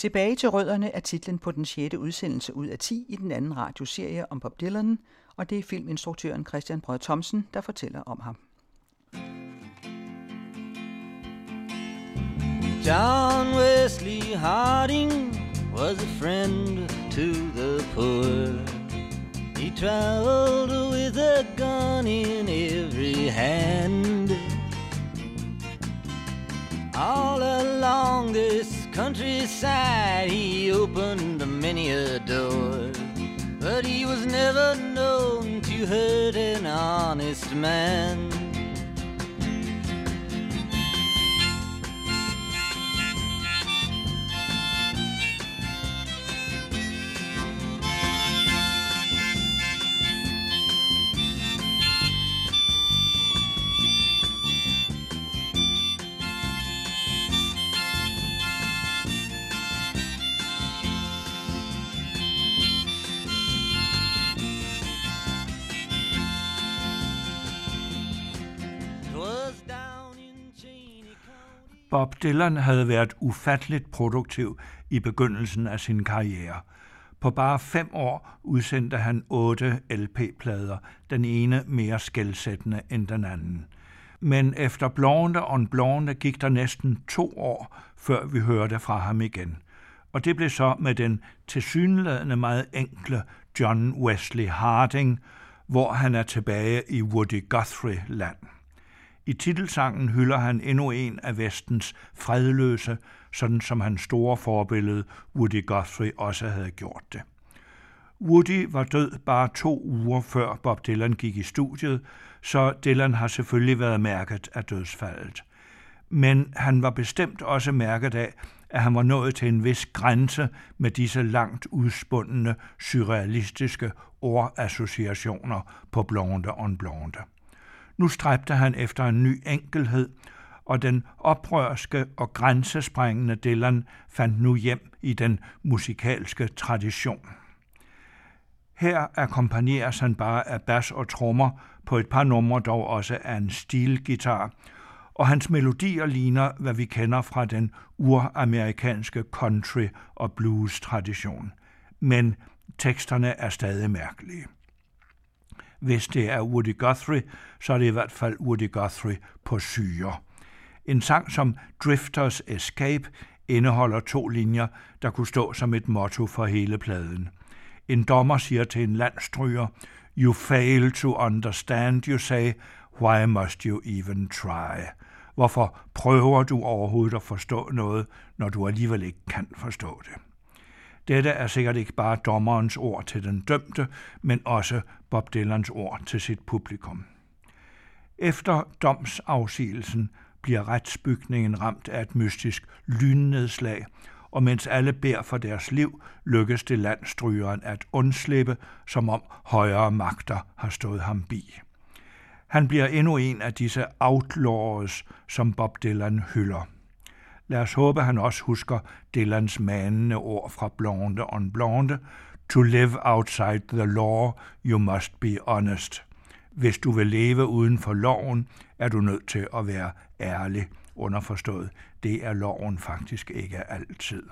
Tilbage til rødderne er titlen på den sjette udsendelse ud af 10 i den anden radioserie om Bob Dylan, og det er filminstruktøren Christian Brød Thomsen, der fortæller om ham. John Wesley Harding was a friend to the poor. He traveled with a gun in every hand. All along this countryside, he opened many a door. But he was never known to hurt an honest man. Bob Dylan havde været ufatteligt produktiv i begyndelsen af sin karriere. På bare fem år udsendte han otte LP-plader, den ene mere skældsættende end den anden. Men efter Blonde on Blonde gik der næsten to år, før vi hørte fra ham igen. Og det blev så med den tilsyneladende meget enkle John Wesley Harding, hvor han er tilbage i Woody Guthrie-land. I titelsangen hylder han endnu en af vestens fredløse, sådan som hans store forbillede Woody Guthrie også havde gjort det. Woody var død bare to uger før Bob Dylan gik i studiet, så Dylan har selvfølgelig været mærket af dødsfaldet. Men han var bestemt også mærket af, at han var nået til en vis grænse med disse langt udspundne, surrealistiske ordassociationer på Blonde on Blonde. Nu stræbte han efter en ny enkelhed, og den oprørske og grænsesprængende Dylan fandt nu hjem i den musikalske tradition. Her akkompagneres han bare af bas og trommer, på et par numre dog også af en stilgitar, og hans melodier ligner, hvad vi kender fra den uramerikanske country- og blues-tradition. Men teksterne er stadig mærkelige. Hvis det er Woody Guthrie, så er det i hvert fald Woody Guthrie på syre. En sang som Drifters Escape indeholder to linjer, der kunne stå som et motto for hele pladen. En dommer siger til en landstryger, You fail to understand, you say, why must you even try? Hvorfor prøver du overhovedet at forstå noget, når du alligevel ikke kan forstå det? Dette er sikkert ikke bare dommerens ord til den dømte, men også Bob Dylans ord til sit publikum. Efter domsafsigelsen bliver retsbygningen ramt af et mystisk lynnedslag, og mens alle beder for deres liv, lykkes det landstrygeren at undslippe, som om højere magter har stået ham bi. Han bliver endnu en af disse outlaws, som Bob Dylan hylder. Lad os håbe, han også husker Dylans manende ord fra Blonde on Blonde. To live outside the law, you must be honest. Hvis du vil leve uden for loven, er du nødt til at være ærlig. Underforstået, det er loven faktisk ikke altid.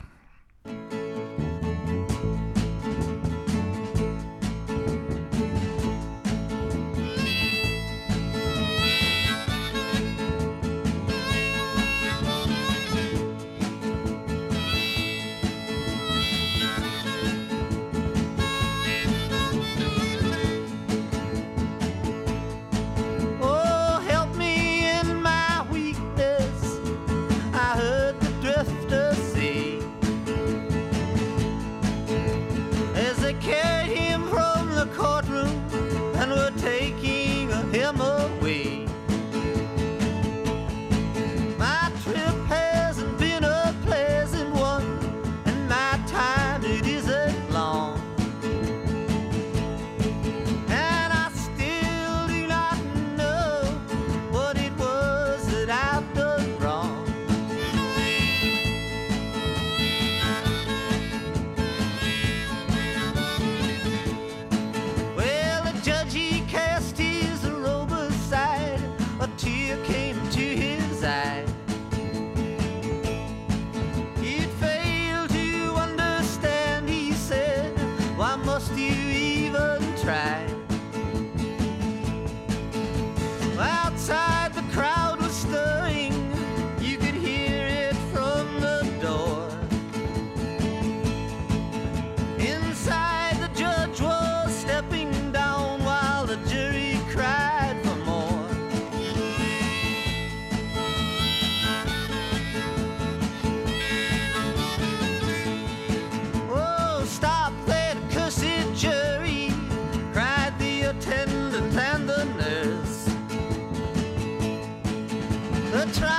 try.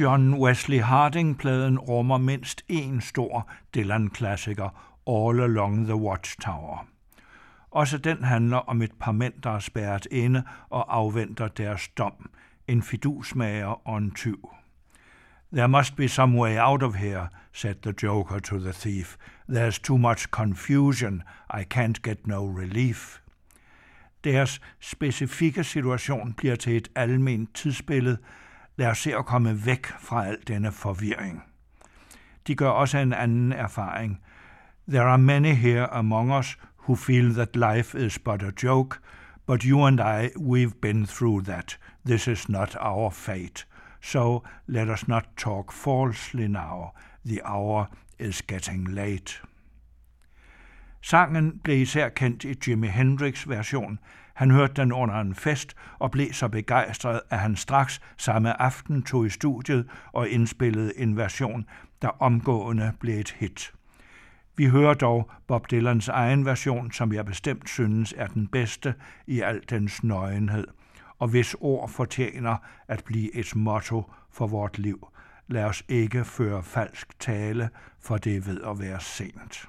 John Wesley Harding-pladen rummer mindst én stor Dylan-klassiker, All Along the Watchtower. Også den handler om et par mænd, der er spærret inde og afventer deres dom, en fidusmager og en tyv. There must be some way out of here, said the Joker to the thief. There's too much confusion. I can't get no relief. Deres specifikke situation bliver til et almindeligt tidsbillede. Lad os se at komme væk fra al denne forvirring. De gør også en anden erfaring. There are many here among us who feel that life is but a joke, but you and I, we've been through that. This is not our fate. So let us not talk falsely now. The hour is getting late. Sangen blev især kendt i Jimi Hendrix version. Han hørte den under en fest og blev så begejstret, at han straks samme aften tog i studiet og indspillede en version, der omgående blev et hit. Vi hører dog Bob Dylans egen version, som jeg bestemt synes er den bedste i al dens nøgenhed, og hvis ord fortjener at blive et motto for vort liv. Lad os ikke føre falsk tale, for det er ved at være sent.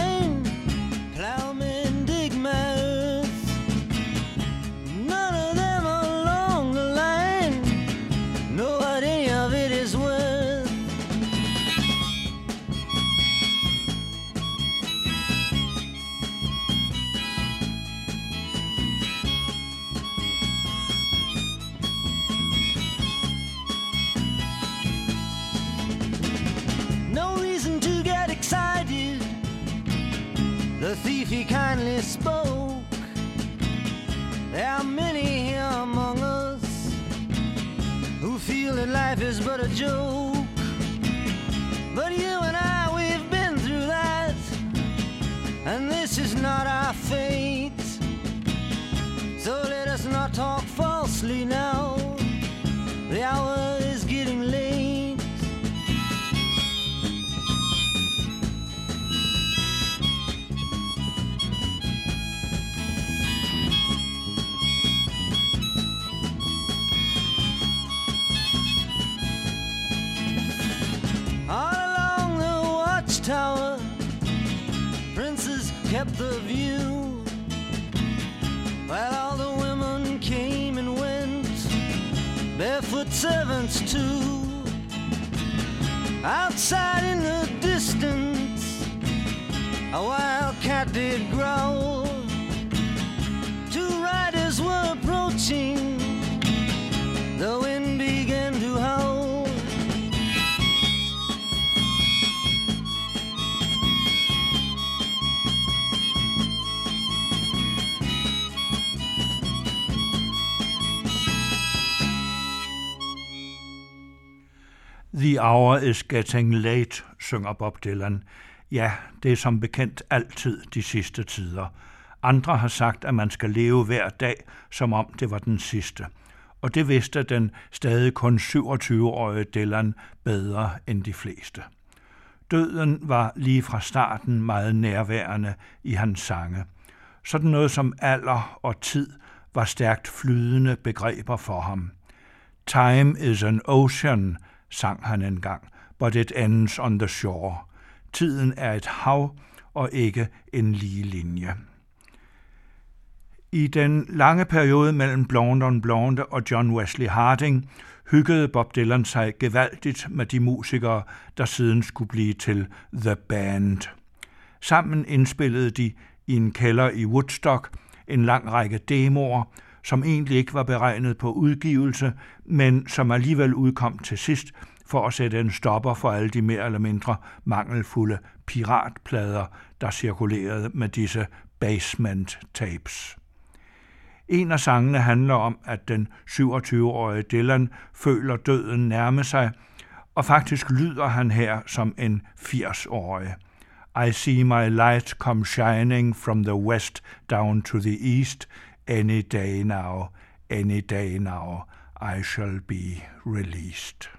Outside in the distance, a wildcat did growl. The hour is getting late, synger Bob Dylan. Ja, det er som bekendt altid de sidste tider. Andre har sagt, at man skal leve hver dag, som om det var den sidste. Og det vidste den stadig kun 27-årige Dylan bedre end de fleste. Døden var lige fra starten meget nærværende i hans sange. Sådan noget som alder og tid var stærkt flydende begreber for ham. Time is an ocean, sang han engang, but it ends on the shore. Tiden er et hav og ikke en lige linje. I den lange periode mellem Blonde on Blonde og John Wesley Harding hyggede Bob Dylan sig gevaldigt med de musikere, der siden skulle blive til The Band. Sammen indspillede de i en kælder i Woodstock en lang række demoer, som egentlig ikke var beregnet på udgivelse, men som alligevel udkom til sidst for at sætte en stopper for alle de mere eller mindre mangelfulde piratplader, der cirkulerede med disse basement tapes. En af sangene handler om, at den 27-årige Dylan føler døden nærme sig, og faktisk lyder han her som en 80-årig. I see my light come shining from the west down to the east. Any day now, any day now, I shall be released.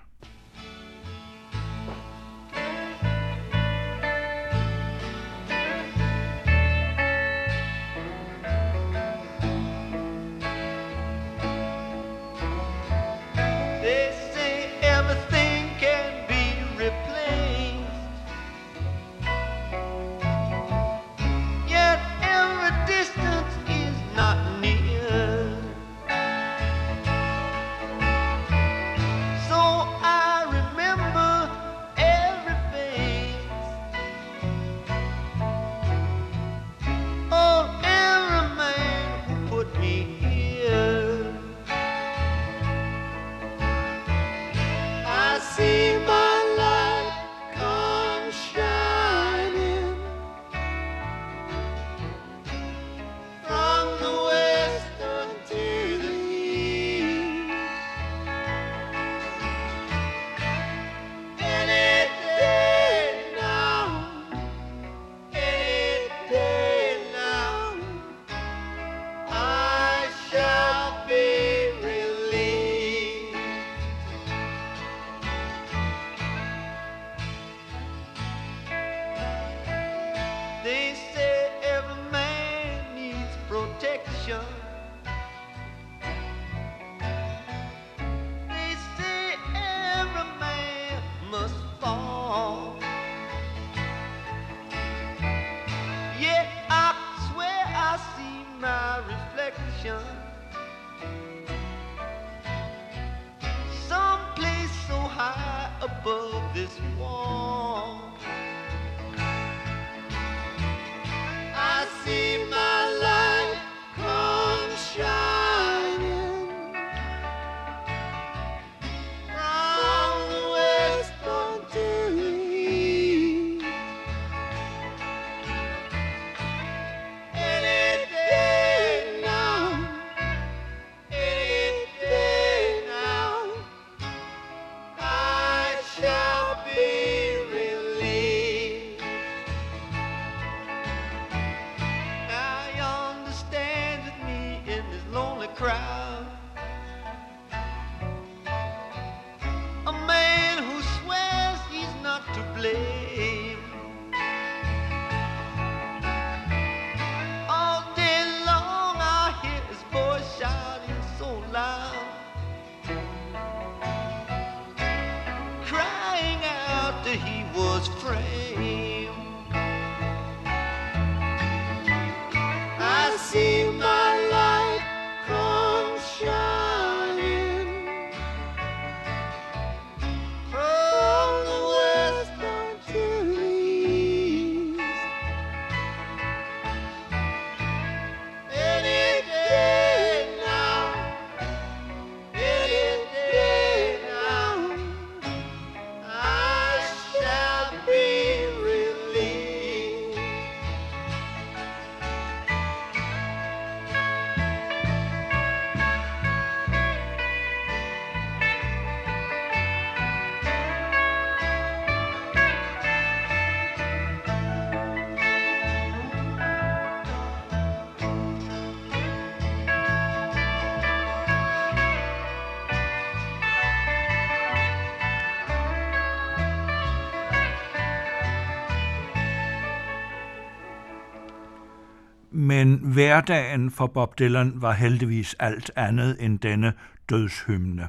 Men hverdagen for Bob Dylan var heldigvis alt andet end denne dødshymne.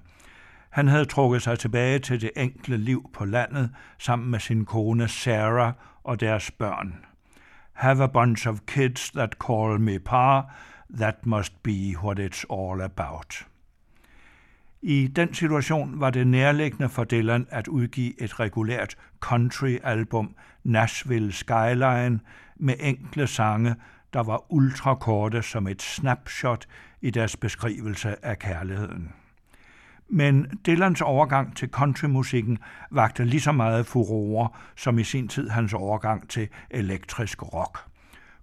Han havde trukket sig tilbage til det enkle liv på landet sammen med sin kone Sarah og deres børn. Have a bunch of kids that call me pa, that must be what it's all about. I den situation var det nærliggende for Dylan at udgive et regulært country-album, Nashville Skyline, med enkle sange, der var ultrakorte som et snapshot i deres beskrivelse af kærligheden. Men Dylans overgang til countrymusikken vagte lige så meget furore som i sin tid hans overgang til elektrisk rock.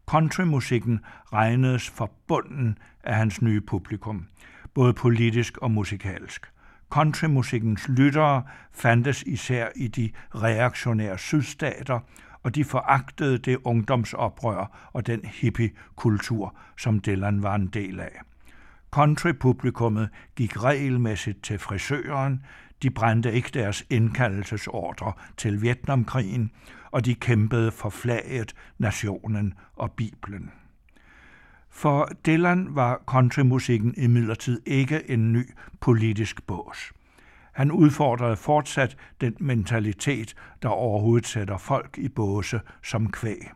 Countrymusikken regnedes for bunden af hans nye publikum, både politisk og musikalsk. Countrymusikkens lyttere fandtes især i de reaktionære sydstater, og de foragtede det ungdomsoprør og den hippie-kultur, som Dylan var en del af. Country-publikummet gik regelmæssigt til frisøren, de brændte ikke deres indkaldelsesordre til Vietnamkrigen, og de kæmpede for flaget, nationen og Bibelen. For Dylan var countrymusikken imidlertid ikke en ny politisk bås. Han udfordrede fortsat den mentalitet, der overhovedet sætter folk i båse som kvæg.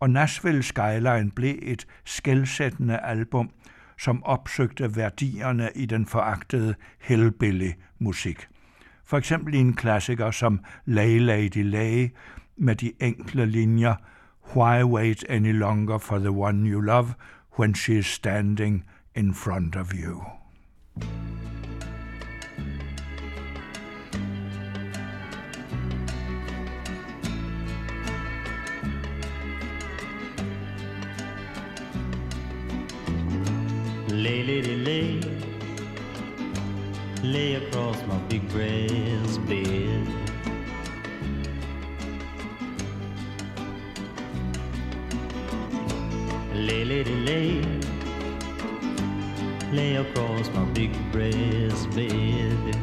Og Nashville Skyline blev et skældsættende album, som opsøgte værdierne i den foragtede hellbilly-musik. For eksempel i en klassiker som Lay Lady Lay med de enkle linjer Why wait any longer for the one you love when she is standing in front of you? Lay, lady, lay, lay across my big brass bed. Lay, lady, lay, lay across my big brass bed.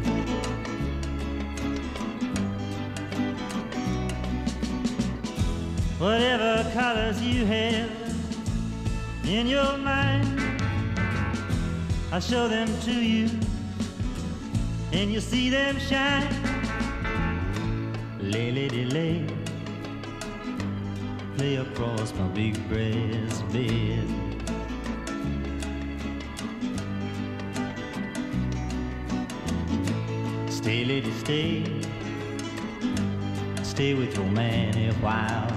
Whatever colors you have in your mind I'll show them to you, and you'll see them shine. Lay, lady, lay, lay across my big brass bed. Stay, lady, stay, stay with your man a while.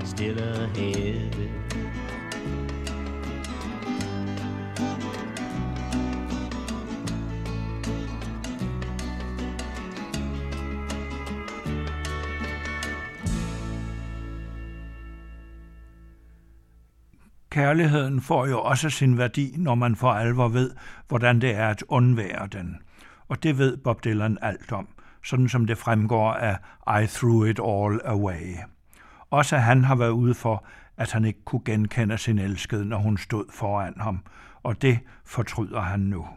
still ahead. Kærligheden får jo også sin værdi, når man for alvor ved, hvordan det er at undvære den. Og det ved Bob Dylan alt om, sådan som det fremgår af I Threw It All Away. Også han har været ude for, at han ikke kunne genkende sin elskede, når hun stod foran ham, og det fortryder han nu.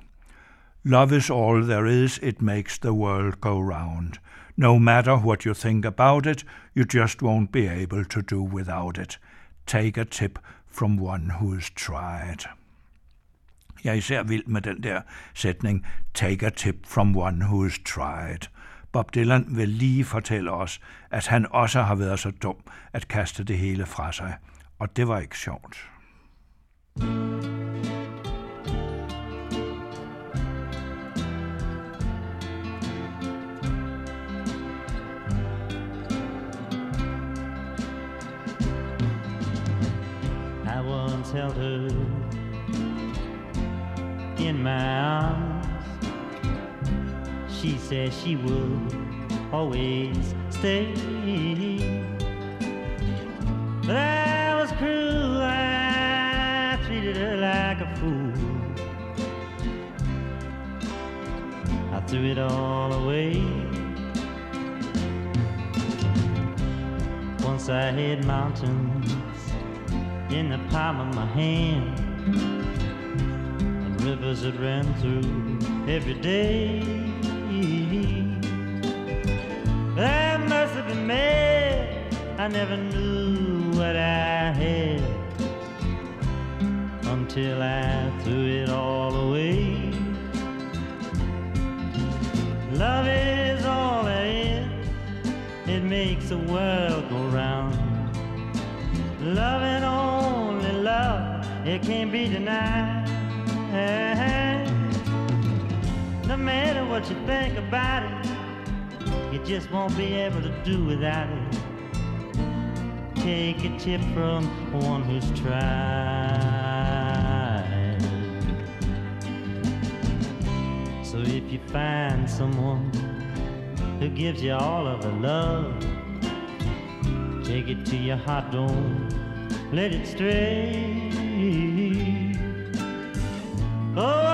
Love is all there is, it makes the world go round. No matter what you think about it, you just won't be able to do without it. Take a tip from one who's tried. Jeg er især vild med den der sætning, take a tip from one who's tried. Bob Dylan vil lige fortælle os, at han også har været så dum at kaste det hele fra sig. Og det var ikke sjovt. I once held her in my arms. She said she would always stay. But I was cruel, I treated her like a fool. I threw it all away. Once I had mountains in the palm of my hand, and rivers that ran through every day. I must have been mad. I never knew what I had until I threw it all away. Love is all there is. It makes the world go round. Love and only love, it can't be denied. No matter what you think about it, you just won't be able to do without it. Take a tip from one who's tried. So if you find someone who gives you all of the love, take it to your heart, don't let it stray. Oh,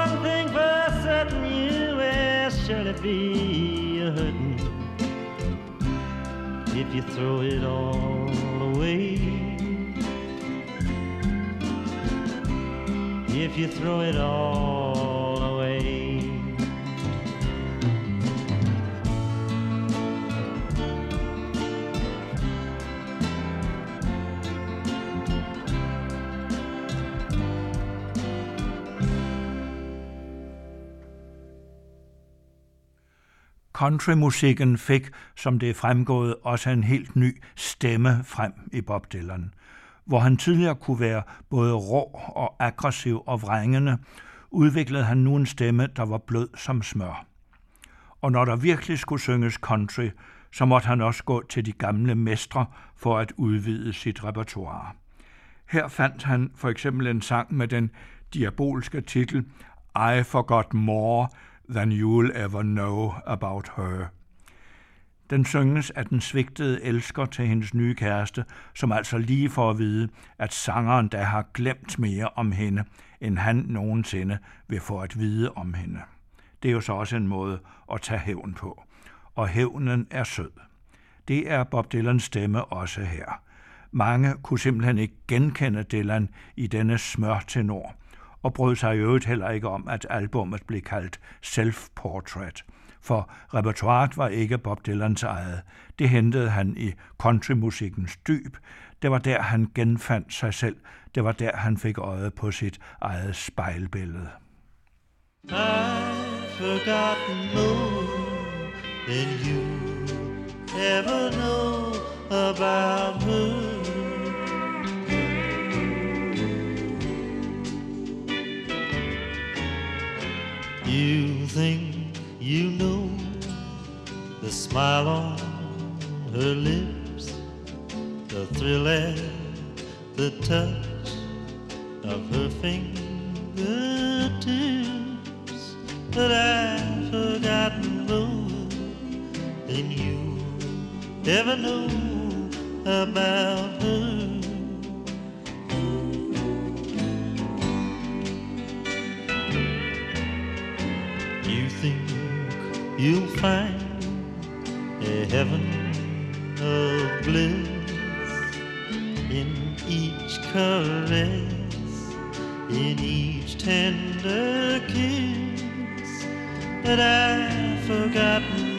will surely be a if you throw it all away. If you throw it all Countrymusikken fik, som det er fremgået, også en helt ny stemme frem i Bob Dylan. Hvor han tidligere kunne være både rå og aggressiv og vrængende, udviklede han nu en stemme, der var blød som smør. Og når der virkelig skulle synges country, så måtte han også gå til de gamle mestre for at udvide sit repertoire. Her fandt han for eksempel en sang med den diabolske titel I Forgot More than you'll ever know about her. Den synges af den svigtede elsker til hendes nye kæreste, som altså lige får at vide, at sangeren der har glemt mere om hende, end han nogensinde vil få at vide om hende. Det er jo så også en måde at tage hævn på. Og hævnen er sød. Det er Bob Dylans stemme også her. Mange kunne simpelthen ikke genkende Dylan i denne smørtenor, og brød sig i øvrigt heller ikke om, at albummet blev kaldt Self-Portrait, for repertoiret var ikke Bob Dylans eget. Det hentede han i countrymusikkens dyb. Det var der, han genfandt sig selv. Det var der, han fik øje på sit eget spejlbillede. I've forgotten more than you ever know about her. You think you know the smile on her lips, the thrill and the touch of her fingertips. But I've forgotten more than you ever know about her. You'll find a heaven of bliss in each caress, in each tender kiss. that I've forgotten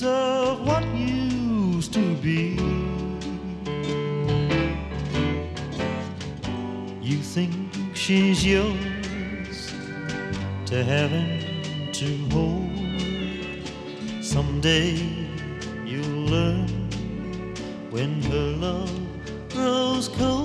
of what used to be. You think she's yours to heaven to hold. Someday you'll learn when her love grows cold.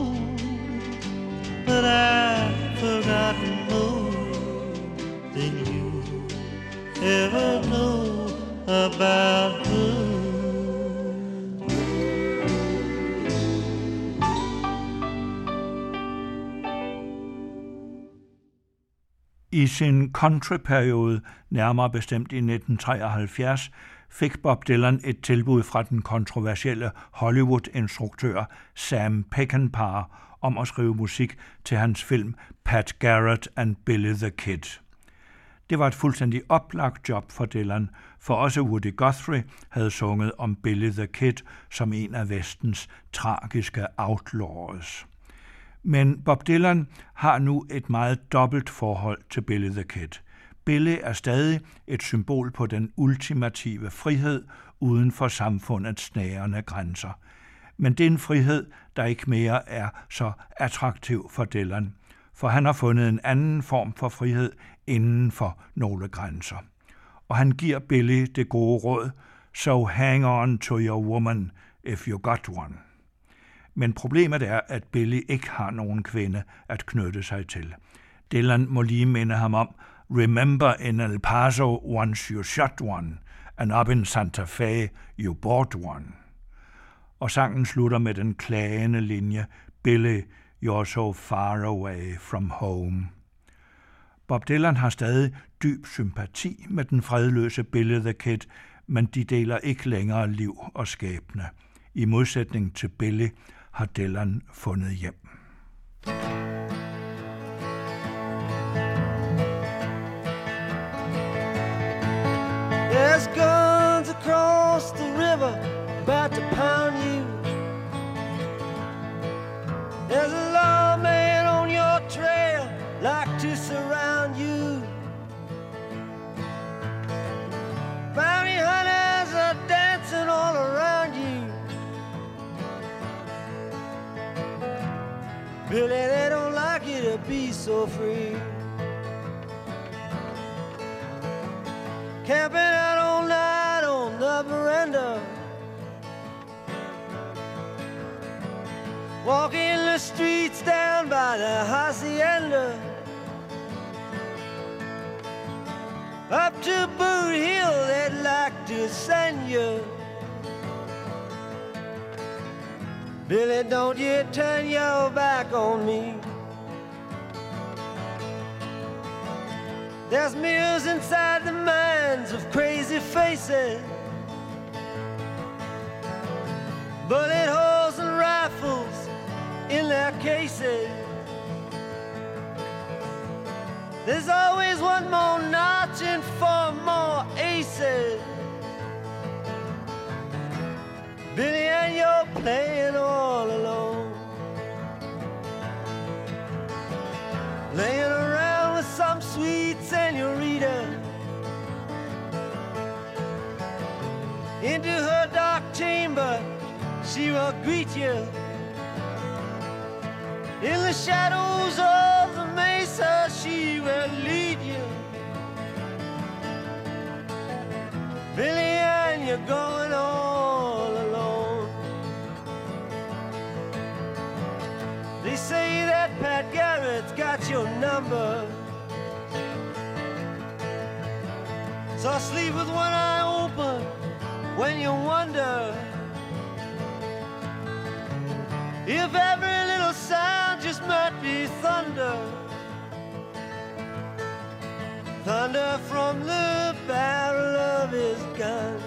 I sin countryperiode, nærmere bestemt i 1973, fik Bob Dylan et tilbud fra den kontroversielle Hollywood-instruktør Sam Peckinpah om at skrive musik til hans film Pat Garrett and Billy the Kid. Det var et fuldstændig oplagt job for Dylan, for også Woody Guthrie havde sunget om Billy the Kid som en af vestens tragiske outlaws. Men Bob Dylan har nu et meget dobbelt forhold til Billy the Kid. Billy er stadig et symbol på den ultimative frihed uden for samfundets snærende grænser. Men det er en frihed, der ikke mere er så attraktiv for Dylan, for han har fundet en anden form for frihed inden for nogle grænser. Og han giver Billy det gode råd, so hang on to your woman if you got one. Men problemet er, at Billy ikke har nogen kvinde at knytte sig til. Dylan må lige minde ham om, Remember in El Paso once you shot one, and up in Santa Fe you bought one. Og sangen slutter med den klagende linje, Billy, you're so far away from home. Bob Dylan har stadig dyb sympati med den fredløse Billy the Kid, men de deler ikke længere liv og skæbne. I modsætning til Billy har Dylan fundet hjem. There's guns across the river about to pound you. There's a lot Billy, they don't like you to be so free. Camping out all night on the veranda. Walking the streets down by the hacienda. Up to Boot Hill, they'd like to send you. Billy, don't you turn your back on me. There's mirrors inside the minds of crazy faces. Bullet holes and rifles in their cases. There's always one more notch and four more aces. Billy, and you're playing all alone. Laying around with some sweet senorita. Into her dark chamber, she will greet you. In the shadows of the mesa, she will lead you. Billy, and you're going all say that Pat Garrett's got your number. So I sleep with one eye open when you wonder if every little sound just might be thunder. Thunder from the barrel of his gun.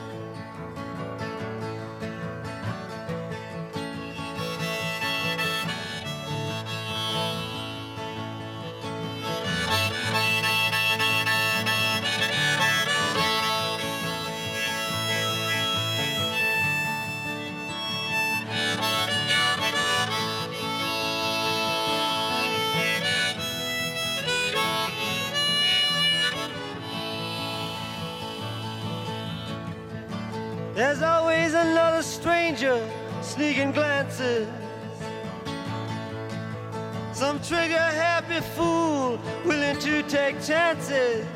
Always another stranger sneaking glances. Some trigger happy fool willing to take chances.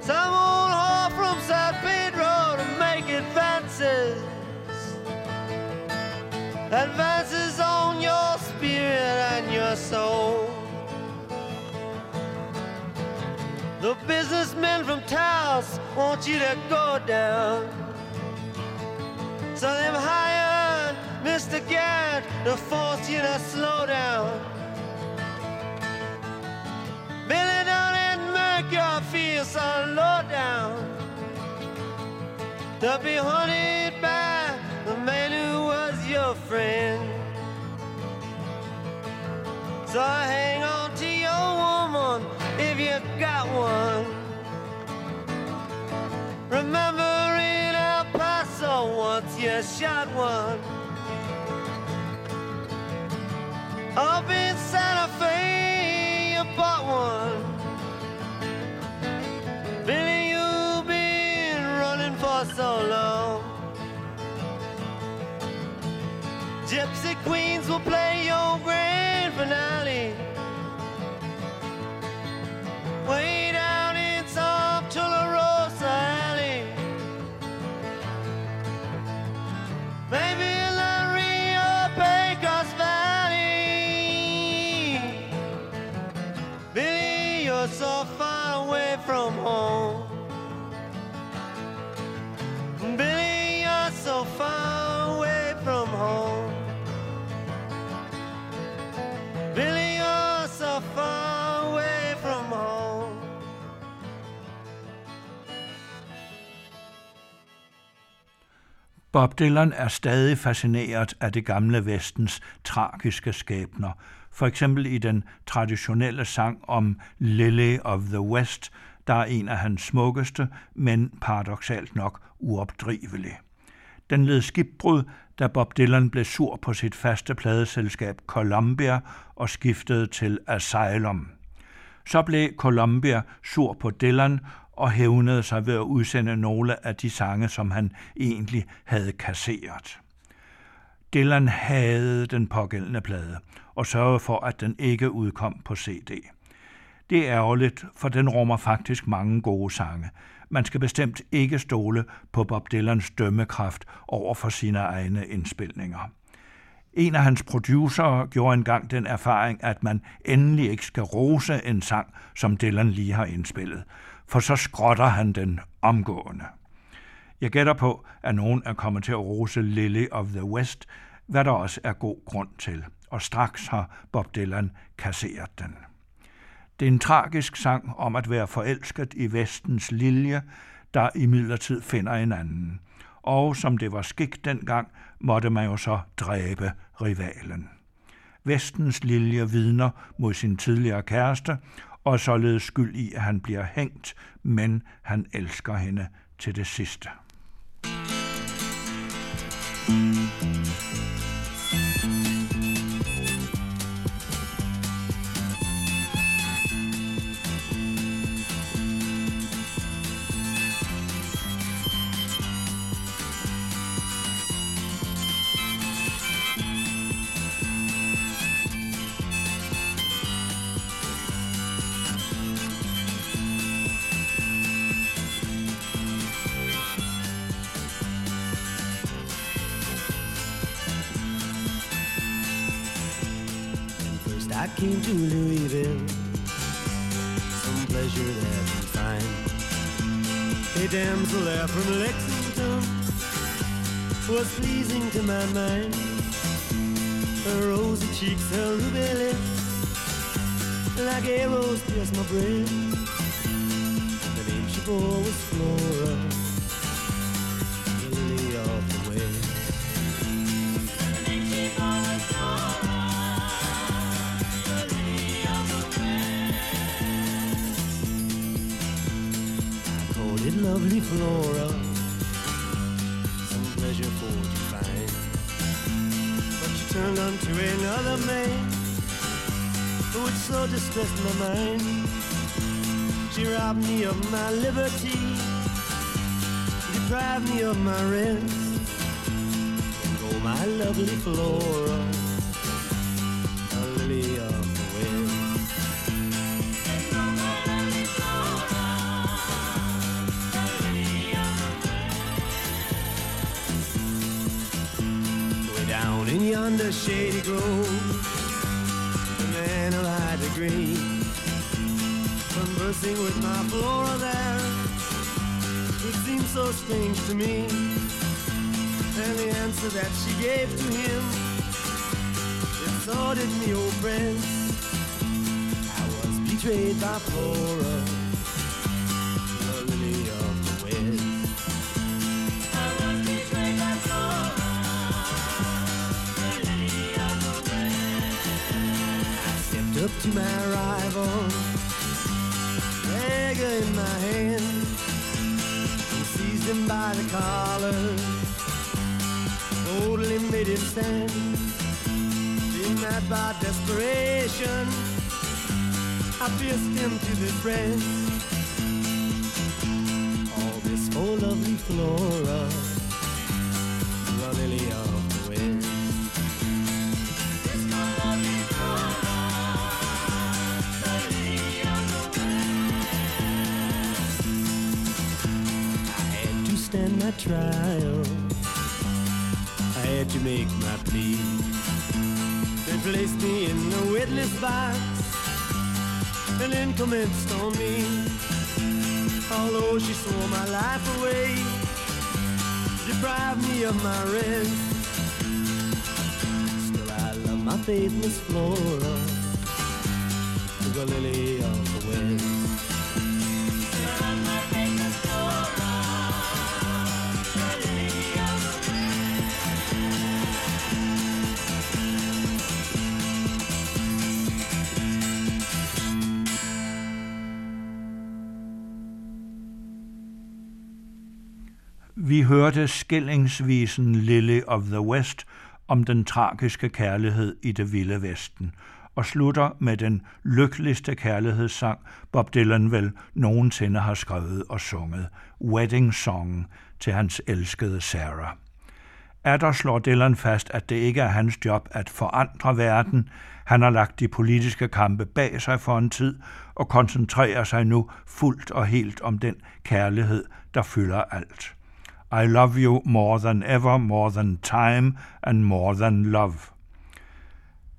Some old whore from South Pedro to make advances. Advances on your spirit and your soul. The businessmen from Taos want you to go down. So them hired Mr. Garrett to force you to slow down. Billy down in Mercure feel so low down. To be hunted by the man who was your friend. So hang if you got one. Remember in El Paso once you shot one. Up in Santa Fe you bought one. Billy, you've been running for so long. Gypsy Queens will play Bob Dylan er stadig fascineret af det gamle vestens tragiske skæbner, for eksempel i den traditionelle sang om Lily of the West, der er en af hans smukkeste, men paradoxalt nok uopdrivelig. Den led skibbrud, da Bob Dylan blev sur på sit faste pladeselskab Columbia og skiftede til Asylum. Så blev Columbia sur på Dylan og hævnede sig ved at udsende nogle af de sange, som han egentlig havde kasseret. Dylan havde den pågældende plade og sørgede for, at den ikke udkom på CD. Det er ærgerligt, for den rummer faktisk mange gode sange. Man skal bestemt ikke stole på Bob Dylans dømmekraft over for sine egne indspilninger. En af hans producerer gjorde engang den erfaring, at man endelig ikke skal rose en sang, som Dylan lige har indspillet, for så skrotter han den omgående. Jeg gætter på, at nogen er kommet til at rose Lily of the West, hvad der også er god grund til, og straks har Bob Dylan kasseret den. Det er en tragisk sang om at være forelsket i vestens lilje, der imidlertid finder en anden. Og som det var skik dengang, måtte man jo så dræbe rivalen. Vestens lilje vidner mod sin tidligere kæreste, og således skyld i, at han bliver hængt, men han elsker hende til det sidste. First my mind. Her rosy cheeks, her ruby lips, like arrows pierced my brain. The name she bore was Flora, lily of the west. called it lovely flora. Another man who had so distressed my mind. She robbed me of my liberty. deprive me of my rest. And oh, my lovely Flora, a lily of in yonder shady grove, the man of high degree, conversing with my Flora there, it seemed so strange to me. And the answer that she gave to him, it sorted me, oh, old friend. I was betrayed by Flora, to my rival, dagger in my hand, and seized him by the collar. Boldly made him stand, mad by desperation. I pierced him to the breast. All this for lovely Flora, trial. I had to make my plea. They placed me in the witness box and then commenced on me. Although she swore my life away, deprived me of my rest. Still, I love my faithless Flora, the lily of the west. Vi hørte skillingsvisen Lily of the West om den tragiske kærlighed i det vilde vesten, og slutter med den lykkeligste kærlighedssang, Bob Dylan vel nogensinde har skrevet og sunget, Wedding Song til hans elskede Sarah. Adder slår Dylan fast, at det ikke er hans job at forandre verden. Han har lagt de politiske kampe bag sig for en tid og koncentrerer sig nu fuldt og helt om den kærlighed, der fylder alt. I love you more than ever, more than time and more than love.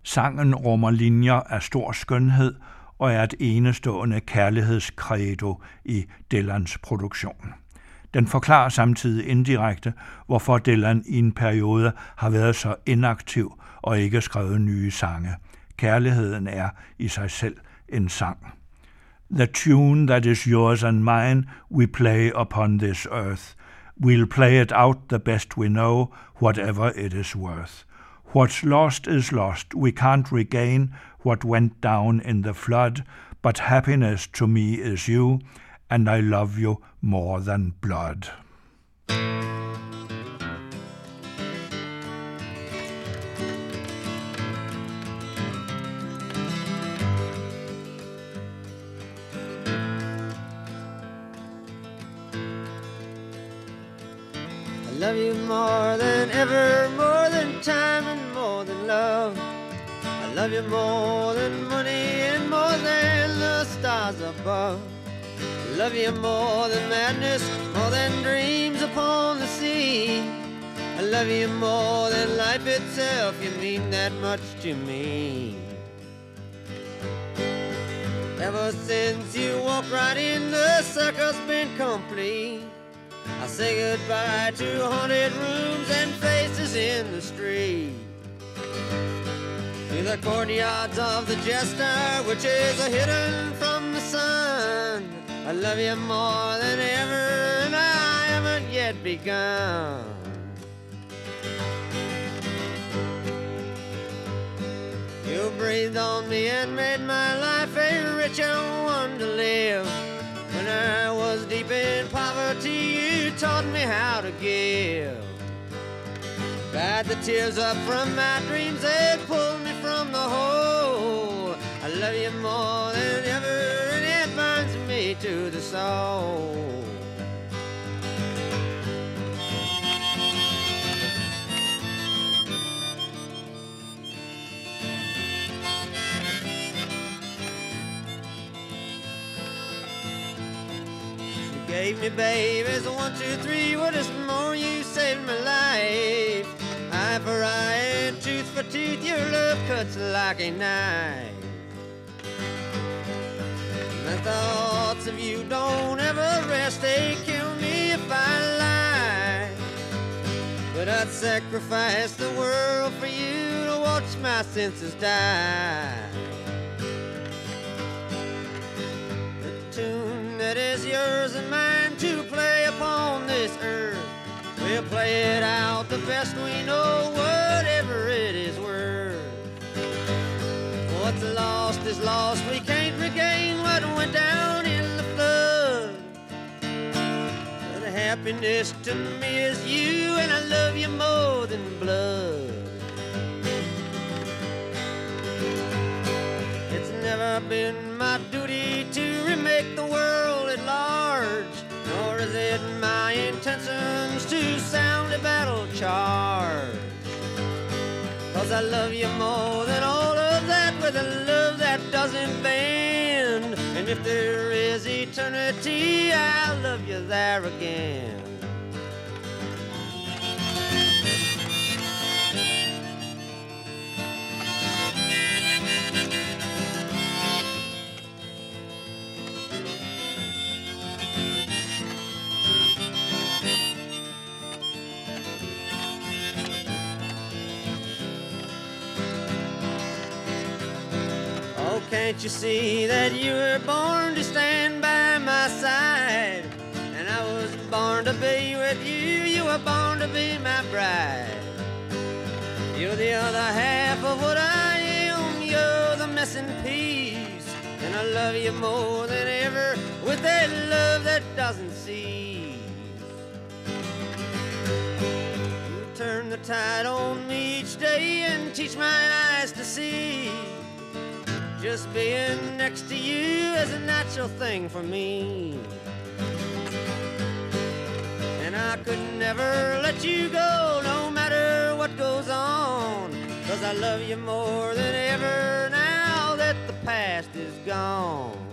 Sangen rummer linjer af stor skønhed og er et enestående kærlighedskredo i Dylans produktion. Den forklarer samtidig indirekte, hvorfor Dylan i en periode har været så inaktiv og ikke skrevet nye sange. Kærligheden er i sig selv en sang. The tune that is yours and mine, we play upon this earth. We'll play it out the best we know, whatever it is worth. What's lost is lost. We can't regain what went down in the flood, but happiness to me is you, and I love you more than blood. Love you more than ever, more than time and more than love. I love you more than money and more than the stars above. I love you more than madness, more than dreams upon the sea. I love you more than life itself, you mean that much to me. Ever since you walked right in, the circle's been complete. I say goodbye to haunted rooms and faces in the street. To the courtyards of the jester, which is a hidden from the sun. I love you more than ever, and I haven't yet begun. You breathed on me and made my life a richer one to live. When I was deep in poverty, taught me how to give. Dried the tears up from my dreams and pulled me from the hole. I love you more than ever, and it binds me to the soul. Save me, babe, It's one, two, three. What is more, you saved my life. Eye for eye and tooth for tooth, your love cuts like a knife. My thoughts of you don't ever rest, they kill me if I lie. But I'd sacrifice the world for you to watch my senses die. Yours and mine to play upon this earth. We'll play it out the best we know, whatever it is worth. What's lost is lost, we can't regain what went down in the flood. The happiness to me is you, and I love you more than blood. It's never been my duty to remake the world my intentions to sound a battle charge. Cause I love you more than all of that with a love that doesn't bend. And if there is eternity, I'll love you there again. Can't you see that you were born to stand by my side? And I was born to be with you, you were born to be my bride. You're the other half of what I am, you're the missing piece. And I love you more than ever with that love that doesn't cease. You turn the tide on me each day and teach my eyes to see. Just being next to you is a natural thing for me. And I could never let you go, no matter what goes on. Cause I love you more than ever now that the past is gone.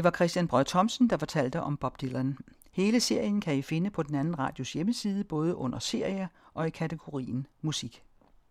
Det var Christian Brød Thomsen, der fortalte om Bob Dylan. Hele serien kan I finde på den anden radios hjemmeside, både under serier og i kategorien musik.